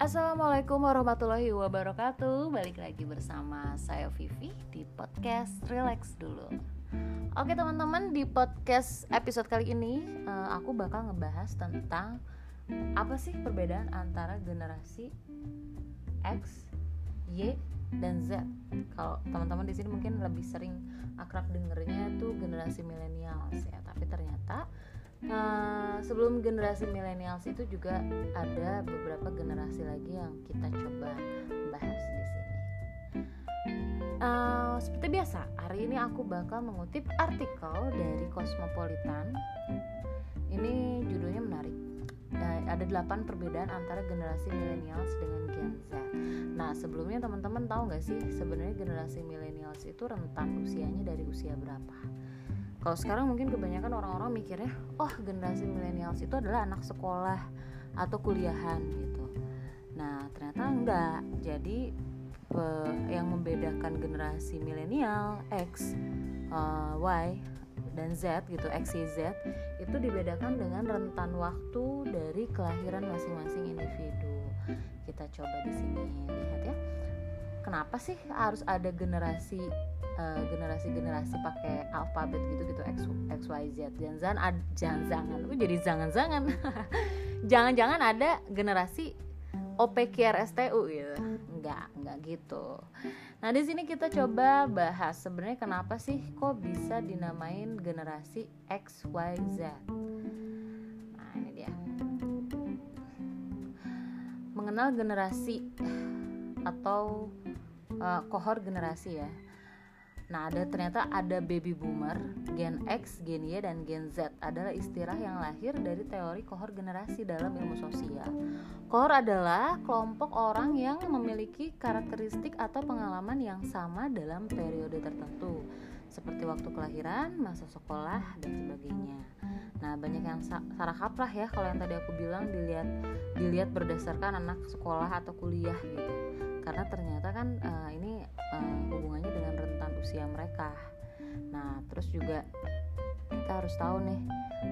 Assalamualaikum warahmatullahi wabarakatuh. Balik lagi bersama saya Vivi di podcast Relax dulu. Oke teman-teman di podcast episode kali ini eh, Aku bakal ngebahas tentang Apa sih perbedaan antara generasi X, Y, dan Z. Kalau teman-teman di sini mungkin lebih sering akrab dengernya tuh generasi milenial ya. Tapi ternyata Nah, sebelum generasi milenials itu juga ada beberapa generasi lagi yang kita coba bahas di sini. Uh, seperti biasa, hari ini aku bakal mengutip artikel dari Cosmopolitan. Ini judulnya menarik. Uh, ada delapan perbedaan antara generasi milenials dengan Gen Z. Nah, sebelumnya teman-teman tahu nggak sih sebenarnya generasi milenials itu rentan usianya dari usia berapa? Kalau sekarang mungkin kebanyakan orang-orang mikirnya oh generasi milenials itu adalah anak sekolah atau kuliahan gitu. Nah ternyata enggak. Jadi pe, yang membedakan generasi milenial X uh, Y dan Z gitu X Y Z itu dibedakan dengan rentan waktu dari kelahiran masing-masing individu. Kita coba di sini lihat ya kenapa sih harus ada generasi Eh, generasi-generasi uh, pakai alfabet gitu gitu X, X Y Z. Jangan jangan jangan lu jadi jangan jangan jangan-jangan ada generasi OPQRSTU gitu. Nggak nggak gitu. Nah di sini kita coba bahas sebenarnya kenapa sih kok bisa dinamain generasi X Y Z. Nah ini dia. Mengenal generasi atau uh, kohor generasi ya Nah, ada ternyata ada baby boomer, gen X, gen Y dan gen Z adalah istilah yang lahir dari teori kohor generasi dalam ilmu sosial. Kohor adalah kelompok orang yang memiliki karakteristik atau pengalaman yang sama dalam periode tertentu, seperti waktu kelahiran, masa sekolah dan sebagainya. Nah, banyak yang salah kaprah ya kalau yang tadi aku bilang dilihat dilihat berdasarkan anak sekolah atau kuliah gitu. Karena ternyata kan uh, ini uh, hubungannya dengan rentan usia mereka. Nah, terus juga kita harus tahu nih,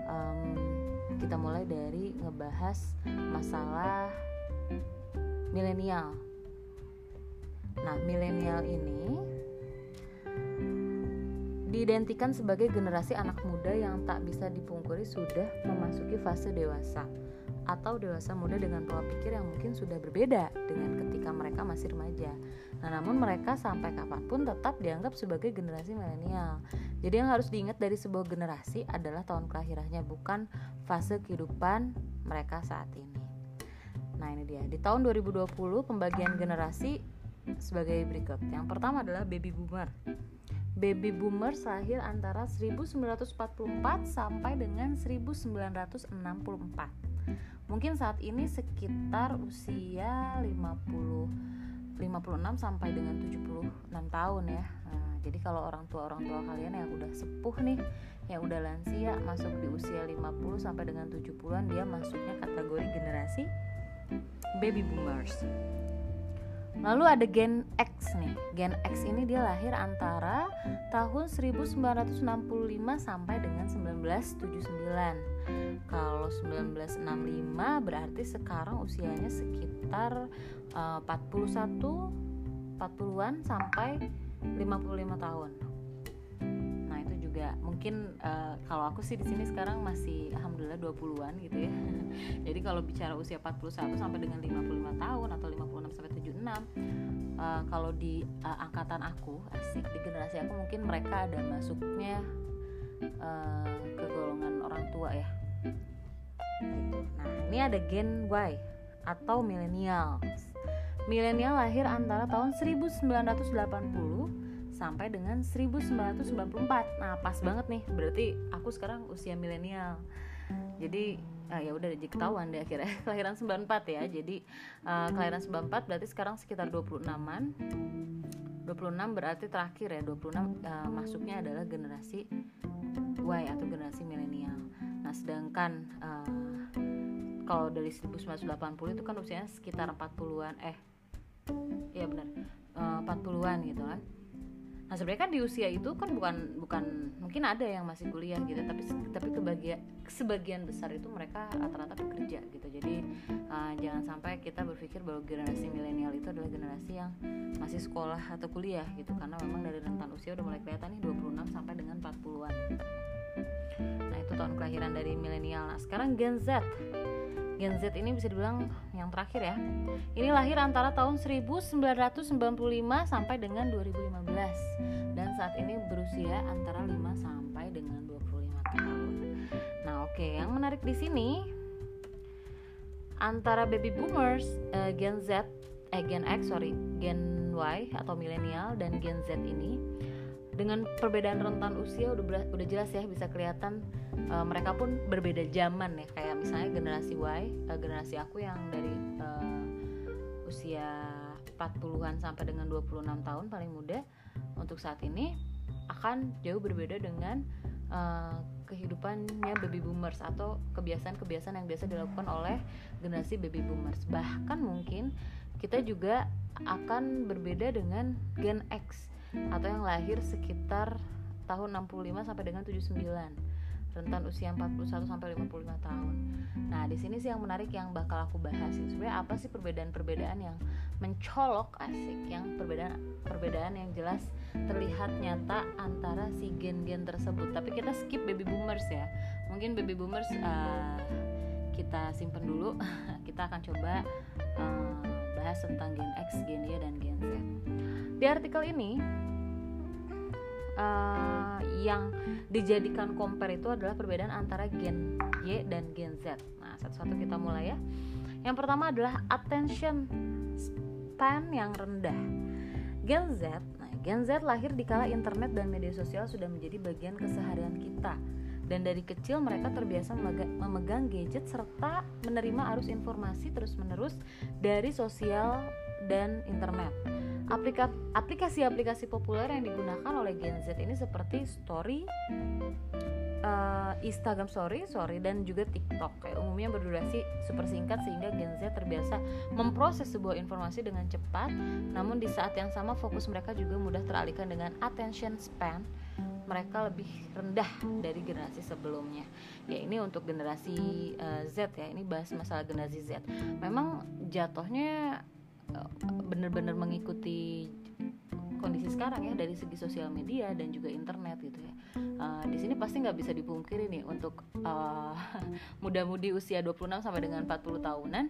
um, kita mulai dari ngebahas masalah milenial. Nah, milenial ini diidentikan sebagai generasi anak muda yang tak bisa dipungkiri sudah memasuki fase dewasa atau dewasa muda dengan pola pikir yang mungkin sudah berbeda dengan ketika mereka masih remaja. Nah, namun mereka sampai kapan pun tetap dianggap sebagai generasi milenial. Jadi yang harus diingat dari sebuah generasi adalah tahun kelahirannya, bukan fase kehidupan mereka saat ini. Nah, ini dia. Di tahun 2020 pembagian generasi sebagai berikut. Yang pertama adalah baby boomer. Baby boomers lahir antara 1944 sampai dengan 1964 mungkin saat ini sekitar usia 50 56 sampai dengan 76 tahun ya nah, jadi kalau orang tua orang tua kalian yang udah sepuh nih yang udah lansia masuk di usia 50 sampai dengan 70-an dia masuknya kategori generasi baby boomers Lalu ada Gen X nih. Gen X ini dia lahir antara tahun 1965 sampai dengan 1979. Kalau 1965 berarti sekarang usianya sekitar uh, 41 40-an sampai 55 tahun juga mungkin uh, kalau aku sih di sini sekarang masih alhamdulillah 20-an gitu ya. Jadi kalau bicara usia 41 sampai dengan 55 tahun atau 56 sampai 76 uh, kalau di uh, angkatan aku asik di generasi aku mungkin mereka ada masuknya uh, ke golongan orang tua ya. Nah, ini ada gen Y atau milenial. Milenial lahir antara tahun 1980 sampai dengan 1994 nah pas banget nih. Berarti aku sekarang usia milenial. Jadi uh, ya udah jadi ketahuan deh akhirnya. Kelahiran 94 ya. Jadi uh, kelahiran 94 berarti sekarang sekitar 26an 26 berarti terakhir ya. 26 uh, eh, masuknya adalah generasi Y atau generasi milenial nah sedangkan uh, kalau dari 1980 itu kan usianya sekitar 40-an eh iya benar uh, 40-an gitu kan. Nah sebenarnya kan di usia itu kan bukan bukan mungkin ada yang masih kuliah gitu tapi tapi kebagian sebagian besar itu mereka rata-rata bekerja gitu. Jadi uh, jangan sampai kita berpikir bahwa generasi milenial itu adalah generasi yang masih sekolah atau kuliah gitu karena memang dari rentan usia udah mulai kelihatan nih 26 sampai dengan 40-an nah itu tahun kelahiran dari milenial nah sekarang Gen Z Gen Z ini bisa dibilang yang terakhir ya. Ini lahir antara tahun 1995 sampai dengan 2015 dan saat ini berusia antara 5 sampai dengan 25 tahun. Nah, oke, okay. yang menarik di sini antara baby boomers, uh, Gen Z, eh Gen X sorry, Gen Y atau milenial dan Gen Z ini dengan perbedaan rentan usia udah udah jelas ya bisa kelihatan uh, mereka pun berbeda zaman ya kayak misalnya generasi Y uh, generasi aku yang dari uh, usia 40-an sampai dengan 26 tahun paling muda untuk saat ini akan jauh berbeda dengan uh, kehidupannya baby boomers atau kebiasaan-kebiasaan yang biasa dilakukan oleh generasi baby boomers. Bahkan mungkin kita juga akan berbeda dengan Gen X atau yang lahir sekitar tahun 65 sampai dengan 79 rentan usia 41 sampai 55 tahun. Nah, di sini sih yang menarik yang bakal aku bahas ini sebenarnya apa sih perbedaan-perbedaan yang mencolok asik, yang perbedaan perbedaan yang jelas terlihat nyata antara si gen-gen tersebut. Tapi kita skip baby boomers ya. Mungkin baby boomers uh, kita simpen dulu. kita akan coba uh, bahas tentang gen X, gen Y dan gen Z. Di artikel ini uh, yang dijadikan compare itu adalah perbedaan antara gen Y dan gen Z. Nah, satu-satu kita mulai ya. Yang pertama adalah attention span yang rendah. Gen Z, nah Gen Z lahir di kala internet dan media sosial sudah menjadi bagian keseharian kita. Dan dari kecil mereka terbiasa memegang gadget serta menerima arus informasi terus-menerus dari sosial dan internet. Aplikasi-aplikasi populer yang digunakan oleh Gen Z ini seperti Story, uh, Instagram Story, Story dan juga TikTok. Kayak umumnya berdurasi super singkat sehingga Gen Z terbiasa memproses sebuah informasi dengan cepat. Namun di saat yang sama fokus mereka juga mudah teralihkan dengan attention span mereka lebih rendah dari generasi sebelumnya. Ya ini untuk generasi uh, Z ya. Ini bahas masalah generasi Z. Memang jatuhnya benar-benar mengikuti kondisi sekarang ya dari segi sosial media dan juga internet gitu ya. Uh, di sini pasti nggak bisa dipungkiri nih untuk uh, muda-mudi usia 26 sampai dengan 40 tahunan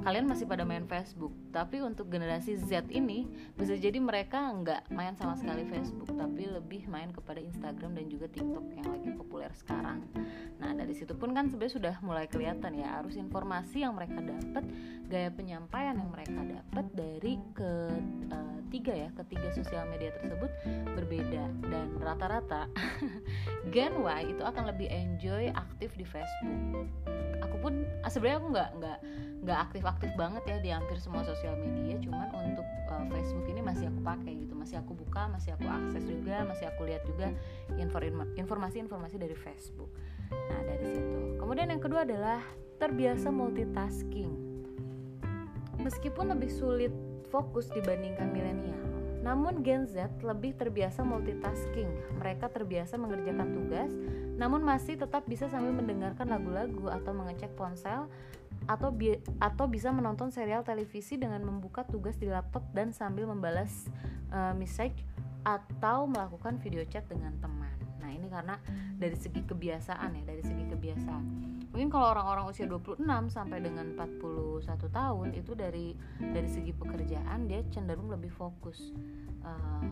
kalian masih pada main Facebook. Tapi untuk generasi Z ini bisa jadi mereka nggak main sama sekali Facebook tapi lebih main kepada Instagram dan juga TikTok yang lagi populer sekarang. Nah, dari situ pun kan sebenarnya sudah mulai kelihatan ya arus informasi yang mereka dapat, gaya penyampaian yang mereka dapat dari ke uh, tiga ya ketiga sosial media tersebut berbeda. Dan rata-rata Gen Y itu akan lebih enjoy aktif di Facebook. Aku pun ah, sebenarnya aku nggak nggak nggak aktif-aktif banget ya di hampir semua sosial media. Cuman untuk uh, Facebook ini masih aku pakai gitu. Masih aku buka masih aku akses juga masih aku lihat juga informasi-informasi dari Facebook. Nah dari situ. Kemudian yang kedua adalah terbiasa multitasking. Meskipun lebih sulit fokus dibandingkan milenial. Namun Gen Z lebih terbiasa multitasking. Mereka terbiasa mengerjakan tugas, namun masih tetap bisa sambil mendengarkan lagu-lagu atau mengecek ponsel atau bi atau bisa menonton serial televisi dengan membuka tugas di laptop dan sambil membalas uh, message atau melakukan video chat dengan teman. Nah, ini karena dari segi kebiasaan ya, dari segi kebiasaan mungkin kalau orang-orang usia 26 sampai dengan 41 tahun itu dari dari segi pekerjaan dia cenderung lebih fokus. Uh,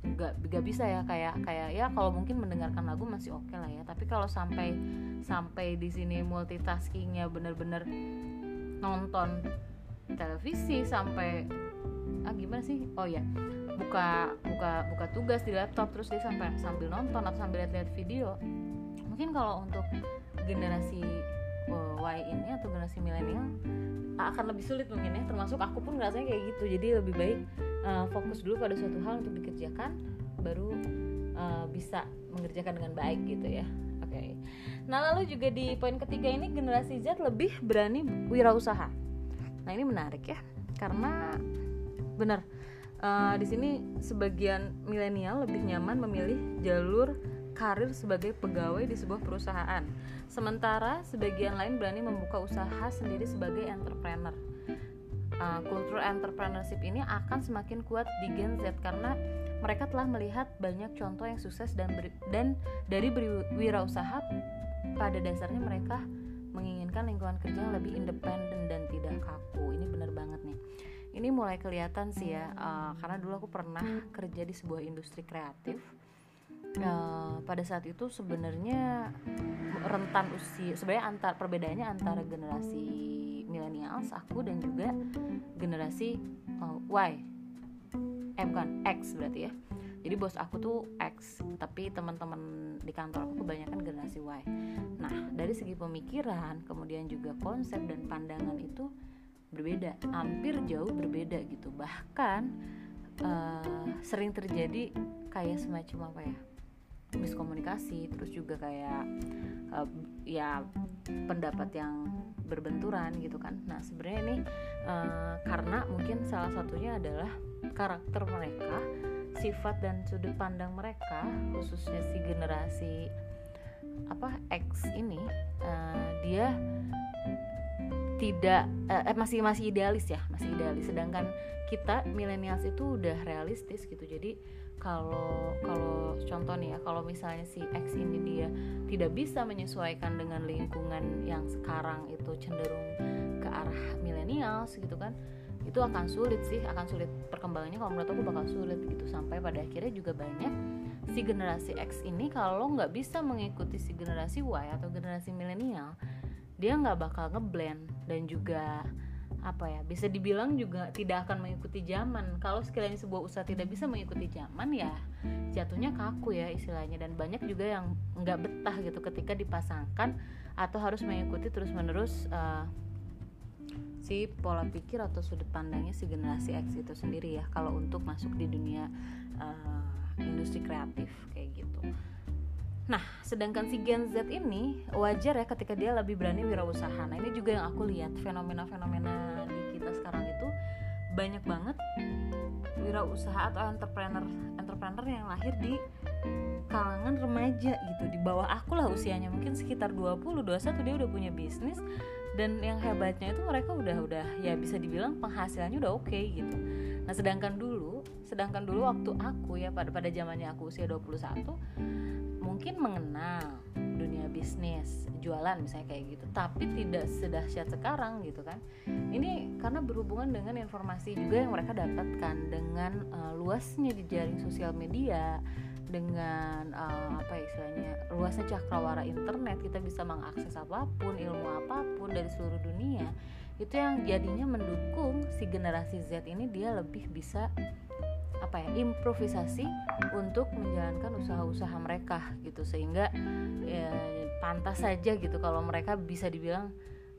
nggak nggak bisa ya kayak kayak ya kalau mungkin mendengarkan lagu masih oke okay lah ya. Tapi kalau sampai sampai di sini multitaskingnya bener-bener nonton televisi sampai ah gimana sih? Oh ya buka buka buka tugas di laptop terus dia sampai sambil nonton atau sambil lihat-lihat video. Mungkin kalau untuk generasi uh, Y ini atau generasi milenial akan lebih sulit mungkin ya. Termasuk aku pun rasanya kayak gitu. Jadi lebih baik uh, fokus dulu pada suatu hal untuk dikerjakan baru uh, bisa mengerjakan dengan baik gitu ya. Oke. Okay. nah lalu juga di poin ketiga ini generasi Z lebih berani wirausaha. Nah ini menarik ya karena benar uh, di sini sebagian milenial lebih nyaman memilih jalur karir sebagai pegawai di sebuah perusahaan. Sementara sebagian lain berani membuka usaha sendiri sebagai entrepreneur. Uh, kultur entrepreneurship ini akan semakin kuat di Gen Z karena mereka telah melihat banyak contoh yang sukses dan beri, dan dari berwirausaha pada dasarnya mereka menginginkan lingkungan kerja yang lebih independen dan tidak kaku. Ini benar banget nih. Ini mulai kelihatan sih ya, uh, karena dulu aku pernah kerja di sebuah industri kreatif uh, pada saat itu sebenarnya rentan usia sebenarnya antar perbedaannya antara generasi millennials aku dan juga generasi uh, Y. Eh bukan X berarti ya. Jadi bos aku tuh X tapi teman-teman di kantor aku kebanyakan generasi Y. Nah dari segi pemikiran kemudian juga konsep dan pandangan itu berbeda hampir jauh berbeda gitu. Bahkan uh, sering terjadi kayak semacam apa ya miskomunikasi terus juga kayak uh, ya pendapat yang berbenturan gitu kan. Nah sebenarnya ini uh, karena mungkin salah satunya adalah karakter mereka sifat dan sudut pandang mereka khususnya si generasi apa X ini uh, dia tidak uh, masih masih idealis ya masih idealis. Sedangkan kita milenials itu udah realistis gitu. Jadi kalau kalau contoh nih ya kalau misalnya si X ini dia tidak bisa menyesuaikan dengan lingkungan yang sekarang itu cenderung ke arah milenial gitu kan itu akan sulit sih akan sulit perkembangannya. Kalau menurut aku bakal sulit gitu. Sampai pada akhirnya juga banyak si generasi X ini kalau nggak bisa mengikuti si generasi Y atau generasi milenial dia nggak bakal ngeblend dan juga apa ya bisa dibilang juga tidak akan mengikuti zaman. Kalau sekiranya sebuah usaha tidak bisa mengikuti zaman ya jatuhnya kaku ya istilahnya. Dan banyak juga yang nggak betah gitu ketika dipasangkan atau harus mengikuti terus menerus uh, si pola pikir atau sudut pandangnya si generasi X itu sendiri ya kalau untuk masuk di dunia uh, industri kreatif kayak gitu. Nah, sedangkan si Gen Z ini wajar ya ketika dia lebih berani wirausaha. Nah, ini juga yang aku lihat fenomena-fenomena di kita sekarang itu banyak banget wirausaha atau entrepreneur entrepreneur yang lahir di kalangan remaja gitu. Di bawah aku lah usianya mungkin sekitar 20 21 dia udah punya bisnis. Dan yang hebatnya itu mereka udah udah ya bisa dibilang penghasilannya udah oke okay, gitu. Nah sedangkan dulu sedangkan dulu waktu aku ya pada pada zamannya aku usia 21 mungkin mengenal dunia bisnis jualan misalnya kayak gitu. Tapi tidak sedahsyat sekarang gitu kan. Ini karena berhubungan dengan informasi juga yang mereka dapatkan dengan uh, luasnya di jaring sosial media dengan uh, apa ya istilahnya luasnya cakrawara internet kita bisa mengakses apa pun ilmu apa pun dari seluruh dunia itu yang jadinya mendukung si generasi Z ini dia lebih bisa apa ya improvisasi untuk menjalankan usaha-usaha mereka gitu. Sehingga ya, pantas saja gitu kalau mereka bisa dibilang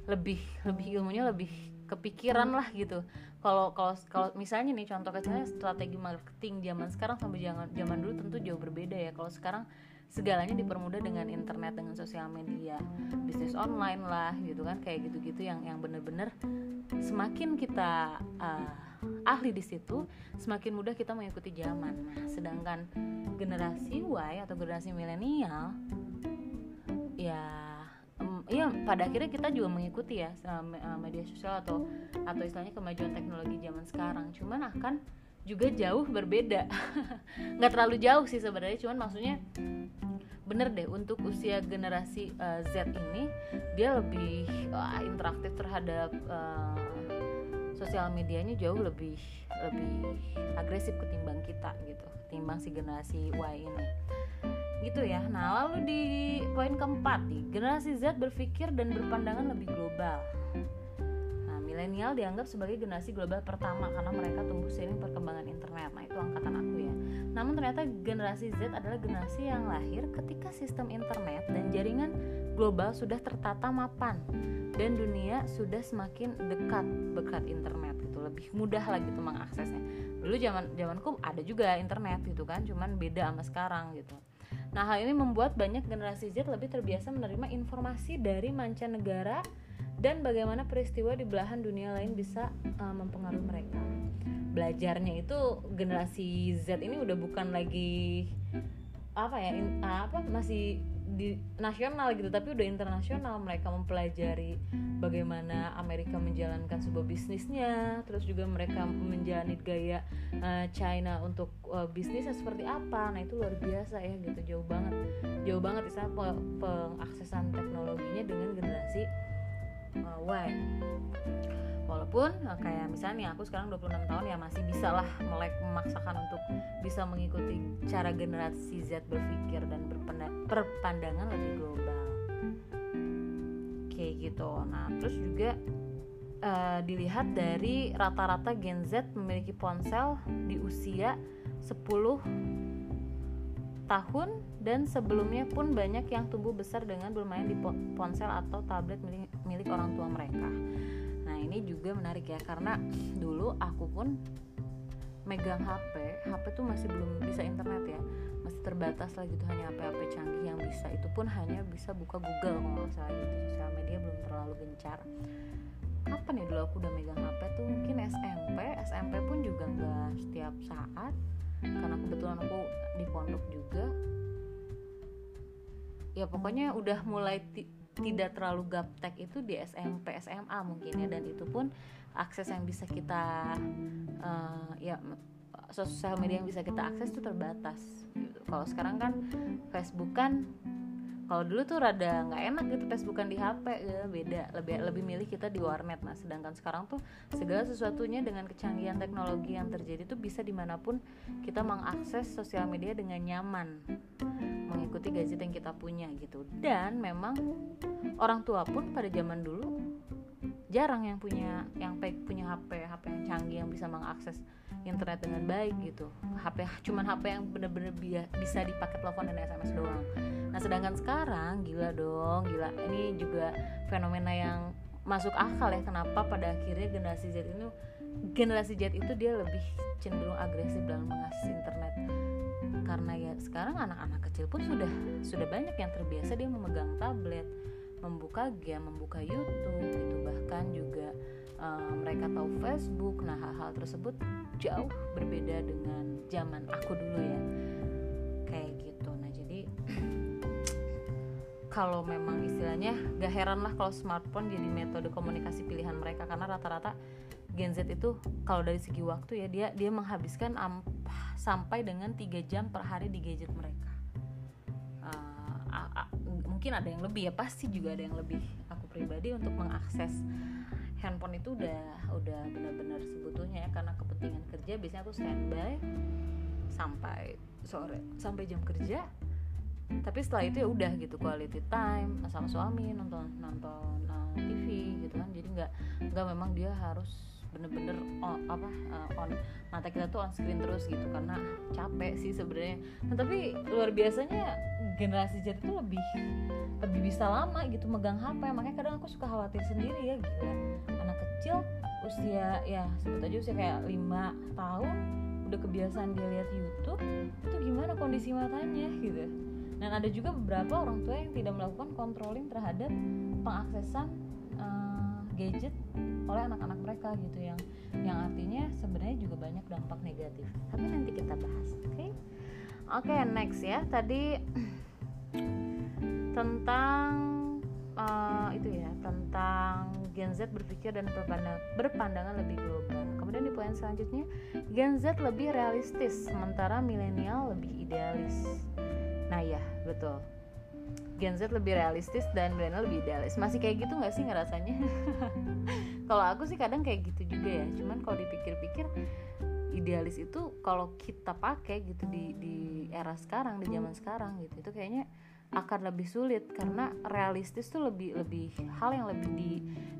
lebih lebih ilmunya lebih kepikiran lah gitu. Kalau kalau kalau misalnya nih contoh kecilnya strategi marketing zaman sekarang sampai zaman zaman dulu tentu jauh berbeda ya. Kalau sekarang segalanya dipermudah dengan internet dengan sosial media bisnis online lah gitu kan kayak gitu-gitu yang yang bener-bener semakin kita uh, ahli di situ semakin mudah kita mengikuti zaman. Nah sedangkan generasi Y atau generasi milenial ya um, ya pada akhirnya kita juga mengikuti ya media sosial atau atau istilahnya kemajuan teknologi zaman sekarang. Cuman akan juga jauh berbeda. Nggak terlalu jauh sih sebenarnya cuman maksudnya bener deh untuk usia generasi uh, Z ini dia lebih uh, interaktif terhadap uh, sosial medianya jauh lebih lebih agresif ketimbang kita gitu ketimbang si generasi Y ini gitu ya nah lalu di poin keempat nih generasi Z berpikir dan berpandangan lebih global milenial dianggap sebagai generasi global pertama karena mereka tumbuh seiring perkembangan internet. Nah, itu angkatan aku ya. Namun ternyata generasi Z adalah generasi yang lahir ketika sistem internet dan jaringan global sudah tertata mapan dan dunia sudah semakin dekat dekat internet gitu, lebih mudah lagi tuh mengaksesnya. Dulu zaman zamanku ada juga internet gitu kan, cuman beda sama sekarang gitu. Nah, hal ini membuat banyak generasi Z lebih terbiasa menerima informasi dari mancanegara dan bagaimana peristiwa di belahan dunia lain bisa uh, mempengaruhi mereka belajarnya itu generasi Z ini udah bukan lagi apa ya in, apa masih di nasional gitu tapi udah internasional. Mereka mempelajari bagaimana Amerika menjalankan sebuah bisnisnya terus juga mereka menjalani gaya uh, China untuk uh, bisnisnya seperti apa. Nah itu luar biasa ya gitu. Jauh banget jauh banget istilah pengaksesan teknologinya dengan generasi uh, Y walaupun kayak misalnya aku sekarang 26 tahun ya masih bisa lah melek memaksakan untuk bisa mengikuti cara generasi Z berpikir dan berpandangan lebih global. Kayak gitu. Nah terus juga uh, dilihat dari rata-rata Gen Z memiliki ponsel di usia 10 tahun dan sebelumnya pun banyak yang tumbuh besar dengan bermain di ponsel atau tablet milik, milik orang tua mereka ini juga menarik ya karena dulu aku pun megang HP HP tuh masih belum bisa internet ya. Masih terbatas lah gitu hanya HP-HP canggih yang bisa. Itu pun hanya bisa buka Google kalau nggak salah gitu. Sosial media belum terlalu gencar. Kapan ya dulu aku udah megang HP tuh? Mungkin SMP SMP pun juga nggak setiap saat karena kebetulan aku di pondok juga. Ya pokoknya udah mulai tidak terlalu gaptek itu di SMP SMA mungkin ya. Dan itu pun akses yang bisa kita uh, ya sosial media yang bisa kita akses itu terbatas. Kalau sekarang kan Facebook kan kalau dulu tuh rada nggak enak gitu Facebookan di HP ya beda. Lebih lebih milih kita di warnet. Nah sedangkan sekarang tuh segala sesuatunya dengan kecanggihan teknologi yang terjadi tuh bisa di mana pun kita mengakses sosial media dengan nyaman mengikuti gadget yang kita punya gitu. Dan memang orang tua pun pada zaman dulu jarang yang punya yang punya HP HP yang canggih yang bisa mengakses internet dengan baik gitu. HP cuman HP yang bener-bener bisa dipakai telepon dan SMS doang. Nah sedangkan sekarang gila dong gila. Ini juga fenomena yang masuk akal ya kenapa pada akhirnya generasi Z ini generasi Z itu dia lebih cenderung agresif dalam mengakses internet karena ya sekarang anak-anak kecil pun sudah sudah banyak yang terbiasa dia memegang tablet membuka game, membuka YouTube gitu bahkan juga uh, mereka tahu Facebook. Nah, hal-hal tersebut jauh berbeda dengan zaman aku dulu ya. Kayak gitu. Nah, jadi kalau memang istilahnya gak heran lah kalau smartphone jadi metode komunikasi pilihan mereka karena rata-rata Gen Z itu kalau dari segi waktu ya dia dia menghabiskan sampai dengan 3 jam per hari di gadget mereka. Mungkin ada yang lebih ya pasti juga ada yang lebih. Aku pribadi untuk mengakses handphone itu udah udah benar-benar sebetulnya ya karena kepentingan kerja biasanya aku standby sampai sore sampai jam kerja. Tapi setelah itu ya udah gitu quality time sama suami nonton nonton uh, TV gitu kan. Jadi nggak nggak memang dia harus bener-bener on, apa uh, on mata kita tuh on screen terus gitu karena capek sih sebenarnya. Nah, tapi luar biasanya generasi Z itu lebih lebih bisa lama gitu megang HP makanya kadang aku suka khawatir sendiri ya gila. Anak kecil usia ya sebut aja usia kayak lima tahun udah kebiasaan dia lihat YouTube itu gimana kondisi matanya gitu. Dan ada juga beberapa orang tua yang tidak melakukan controlling terhadap pengaksesan uh, gadget oleh anak-anak mereka gitu yang yang artinya sebenarnya juga banyak dampak negatif tapi nanti kita bahas oke okay? oke okay, next ya tadi tentang uh, itu ya tentang Gen Z berpikir dan berpandang, berpandangan lebih global. Kemudian di poin selanjutnya, Gen Z lebih realistis, sementara milenial lebih idealis. Nah ya betul. Gen Z lebih realistis dan milenial lebih idealis. Masih kayak gitu nggak sih ngerasanya? kalau aku sih kadang kayak gitu juga ya. Cuman kalau dipikir-pikir idealis itu kalau kita pakai gitu di di era sekarang di zaman sekarang gitu itu kayaknya akan lebih sulit karena realistis tuh lebih lebih hal yang lebih di,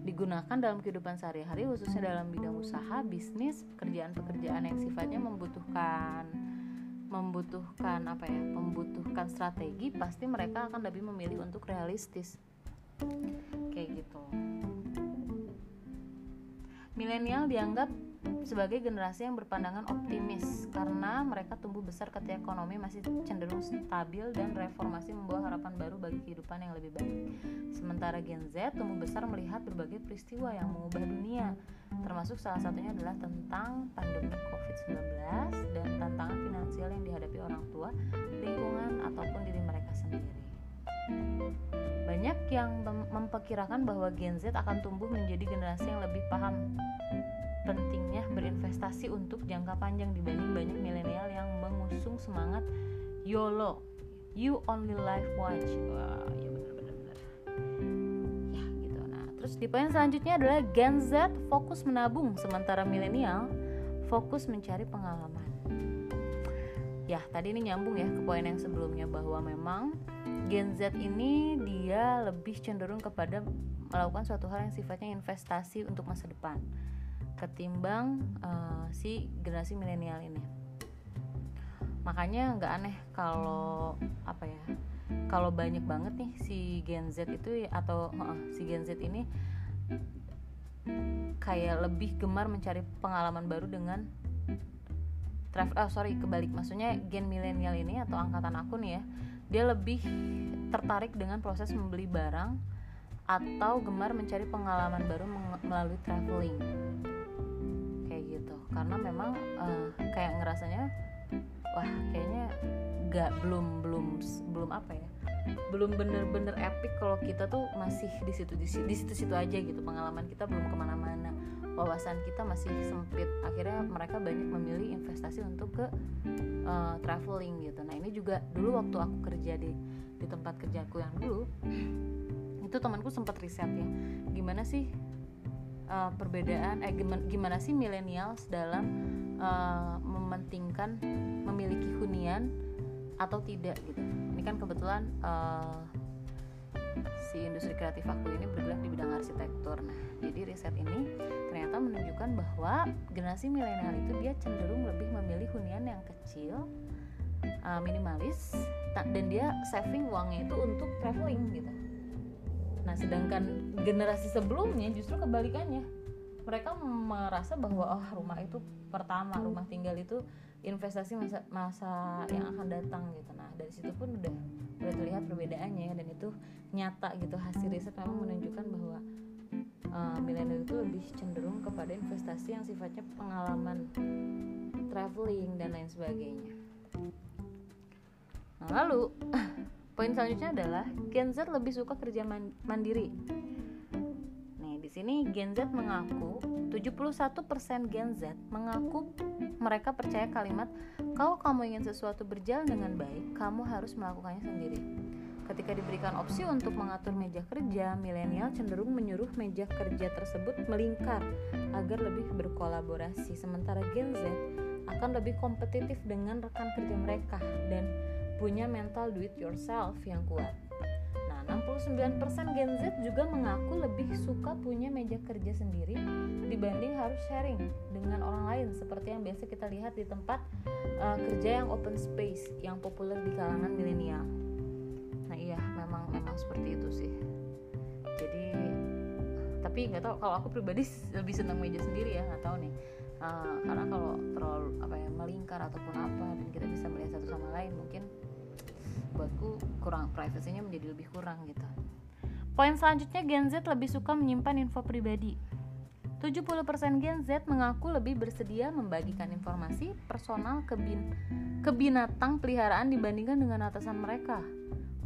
digunakan dalam kehidupan sehari-hari khususnya dalam bidang usaha bisnis pekerjaan-pekerjaan yang sifatnya membutuhkan membutuhkan apa ya membutuhkan strategi pasti mereka akan lebih memilih untuk realistis. Kayak gitu. Milenial dianggap sebagai generasi yang berpandangan optimis karena mereka tumbuh besar ketika ekonomi masih cenderung stabil dan reformasi membawa harapan baru bagi kehidupan yang lebih baik. Sementara Gen Z tumbuh besar melihat berbagai peristiwa yang mengubah dunia, termasuk salah satunya adalah tentang pandemi COVID-19 dan tantangan finansial yang dihadapi orang tua, lingkungan, ataupun diri mereka sendiri. Banyak yang memperkirakan bahwa Gen Z akan tumbuh menjadi generasi yang lebih paham berinvestasi untuk jangka panjang dibanding banyak milenial yang mengusung semangat YOLO, you only live once. Wah, ya benar-benar Ya gitu. Nah, terus di poin selanjutnya adalah Gen Z fokus menabung sementara milenial fokus mencari pengalaman. Ya, tadi ini nyambung ya ke poin yang sebelumnya bahwa memang Gen Z ini dia lebih cenderung kepada melakukan suatu hal yang sifatnya investasi untuk masa depan ketimbang uh, si generasi milenial ini. Makanya nggak aneh kalau apa ya kalau banyak banget nih si Gen Z itu atau uh, si Gen Z ini kayak lebih gemar mencari pengalaman baru dengan travel oh sorry kebalik. Maksudnya gen milenial ini atau angkatan aku nih ya dia lebih tertarik dengan proses membeli barang atau gemar mencari pengalaman baru melalui traveling karena memang uh, kayak ngerasanya wah kayaknya nggak belum belum belum apa ya belum bener-bener epic kalau kita tuh masih di situ di situ, di situ situ aja gitu. Pengalaman kita belum ke mana-mana. Wawasan kita masih sempit. Akhirnya mereka banyak memilih investasi untuk ke uh, traveling gitu. Nah ini juga dulu waktu aku kerja di di tempat kerjaku yang dulu itu temanku sempat riset ya gimana sih uh, perbedaan eh gimana, sih millennials dalam uh, mementingkan memiliki hunian atau tidak gitu. Ini kan kebetulan uh, si industri kreatif aku ini bergerak di bidang arsitektur. Nah jadi riset ini ternyata menunjukkan bahwa generasi milenial itu dia cenderung lebih memilih hunian yang kecil uh, minimalis dan dia saving uangnya itu untuk traveling gitu Nah, sedangkan generasi sebelumnya justru kebalikannya. Mereka merasa bahwa oh rumah itu pertama, rumah tinggal itu investasi masa masa yang akan datang gitu. Nah, dari situ pun udah udah terlihat perbedaannya dan itu nyata gitu hasil riset memang menunjukkan bahwa uh, milenial itu lebih cenderung kepada investasi yang sifatnya pengalaman traveling dan lain sebagainya. Nah, lalu Poin selanjutnya adalah Gen Z lebih suka kerja mandiri. Nih, di sini Gen Z mengaku 71% Gen Z mengaku mereka percaya kalimat kalau kamu ingin sesuatu berjalan dengan baik, kamu harus melakukannya sendiri. Ketika diberikan opsi untuk mengatur meja kerja, milenial cenderung menyuruh meja kerja tersebut melingkar agar lebih berkolaborasi. Sementara Gen Z akan lebih kompetitif dengan rekan kerja mereka dan punya mental do it yourself yang kuat. Nah, 69% Gen Z juga mengaku lebih suka punya meja kerja sendiri dibanding harus sharing dengan orang lain seperti yang biasa kita lihat di tempat uh, kerja yang open space yang populer di kalangan milenial. Nah, iya, memang memang seperti itu sih. Jadi tapi nggak tahu kalau aku pribadi lebih senang meja sendiri ya nggak tahu nih uh, karena kalau terlalu apa ya melingkar ataupun apa dan kita bisa melihat satu sama lain mungkin buatku kurang privasinya menjadi lebih kurang gitu Poin selanjutnya Gen Z lebih suka menyimpan info pribadi 70% Gen Z mengaku lebih bersedia membagikan informasi personal ke, bin, ke binatang peliharaan dibandingkan dengan atasan mereka.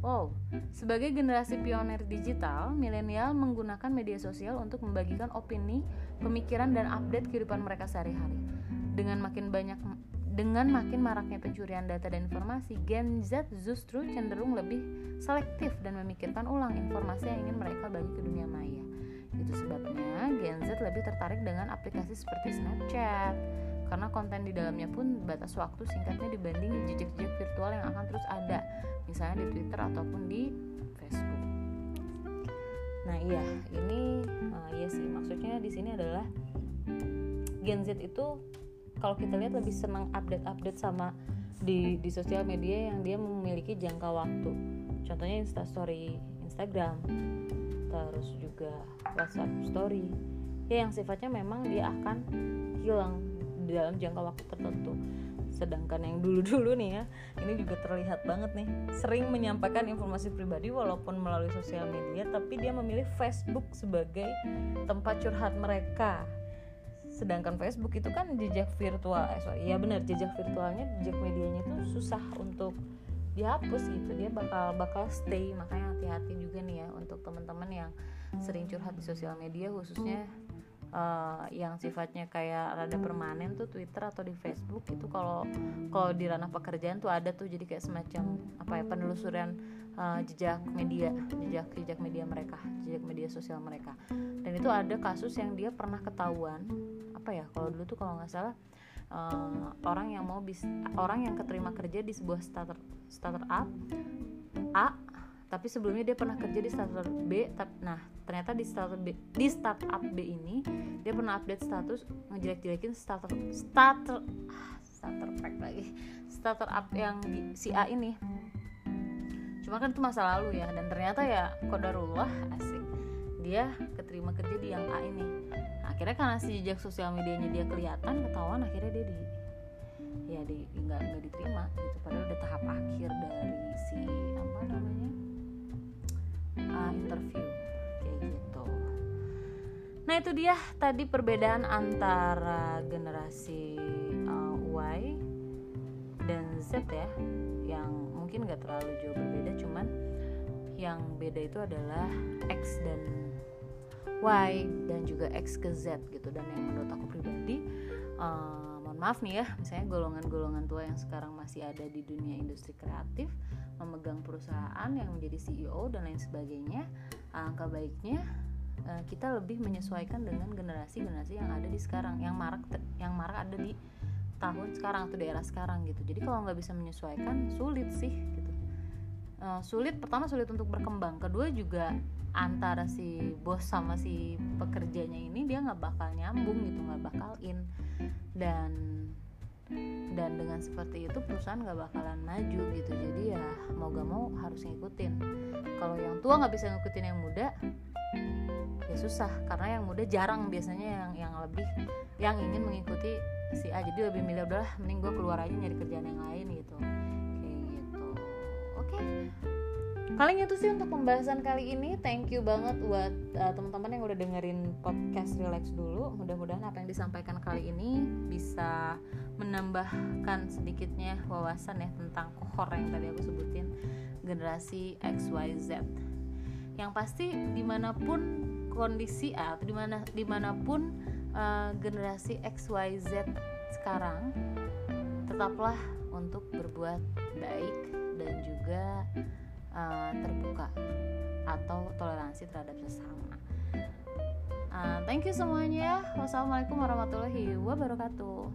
Wow, sebagai generasi pionir digital, milenial menggunakan media sosial untuk membagikan opini, pemikiran, dan update kehidupan mereka sehari-hari. Dengan makin banyak dengan makin maraknya pencurian data dan informasi, Gen Z justru cenderung lebih selektif dan memikirkan ulang informasi yang ingin mereka bagi ke dunia maya. Itu sebabnya Gen Z lebih tertarik dengan aplikasi seperti Snapchat, karena konten di dalamnya pun batas waktu singkatnya dibanding jejak-jejak virtual yang akan terus ada, misalnya di Twitter ataupun di Facebook. Nah iya, ini uh, iya sih maksudnya di sini adalah Gen Z itu kalau kita lihat lebih senang update-update sama di di sosial media yang dia memiliki jangka waktu. Contohnya instastory Instagram terus juga WhatsApp story. Ya yang sifatnya memang dia akan hilang dalam jangka waktu tertentu. Sedangkan yang dulu-dulu nih ya ini juga terlihat banget nih. Sering menyampaikan informasi pribadi walaupun melalui sosial media tapi dia memilih Facebook sebagai tempat curhat mereka sedangkan Facebook itu kan jejak virtual eh, sorry ya benar jejak virtualnya jejak medianya itu susah untuk dihapus gitu. Dia bakal bakal stay makanya hati-hati juga nih ya untuk teman-teman yang sering curhat di sosial media khususnya uh, yang sifatnya kayak rada permanen tuh Twitter atau di Facebook itu kalau kalau di ranah pekerjaan tuh ada tuh jadi kayak semacam apa ya penelusuran uh, jejak media jejak jejak media mereka jejak media sosial mereka. Dan itu ada kasus yang dia pernah ketahuan apa ya kalau dulu tuh kalau nggak salah uh, orang yang mau bis orang yang keterima kerja di sebuah starter startup A tapi sebelumnya dia pernah kerja di startup B nah ternyata di startup B di startup B ini dia pernah update status ngejelek-jelekin starter starter starter pack lagi startup yang di si A ini. Cuma kan itu masa lalu ya dan ternyata ya kodarullah asik dia keterima kerja di yang A ini. Nah, akhirnya karena si jejak sosial medianya dia kelihatan ketahuan akhirnya dia di ya di nggak nggak diterima gitu. Padahal udah tahap akhir dari si apa namanya interview. Kayak gitu. Nah itu dia tadi perbedaan antara generasi uh, Y dan Z ya yang mungkin gak terlalu jauh berbeda cuman yang beda itu adalah X dan Y dan juga X ke Z gitu. Dan yang menurut aku pribadi uh, mohon maaf nih ya misalnya golongan-golongan tua yang sekarang masih ada di dunia industri kreatif memegang perusahaan yang menjadi CEO dan lain sebagainya angka baiknya uh, kita lebih menyesuaikan dengan generasi-generasi yang ada di sekarang yang marak yang marak ada di tahun sekarang atau daerah sekarang gitu. Jadi kalau nggak bisa menyesuaikan sulit sih gitu uh, sulit pertama sulit untuk berkembang. Kedua juga antara si bos sama si pekerjanya ini dia nggak bakal nyambung gitu nggak bakal in. Dan dan dengan seperti itu perusahaan nggak bakalan maju gitu. Jadi ya mau gak mau harus ngikutin. Kalau yang tua nggak bisa ngikutin yang muda ya susah. Karena yang muda jarang biasanya yang yang lebih yang ingin mengikuti si A. Jadi lebih milih udahlah mending gue keluar aja nyari kerjaan yang lain gitu oke okay. Paling itu sih untuk pembahasan kali ini. Thank you banget buat uh, teman-teman yang udah dengerin podcast Relax dulu. Mudah-mudahan apa yang disampaikan kali ini bisa menambahkan sedikitnya wawasan ya tentang kohor yang tadi aku sebutin generasi XYZ. Yang pasti di mana pun kondisi atau di mana di mana pun uh, generasi XYZ sekarang tetaplah untuk berbuat baik dan juga uh, terbuka atau toleransi terhadap sesama. Uh, thank you semuanya. Wassalamualaikum warahmatullahi wabarakatuh.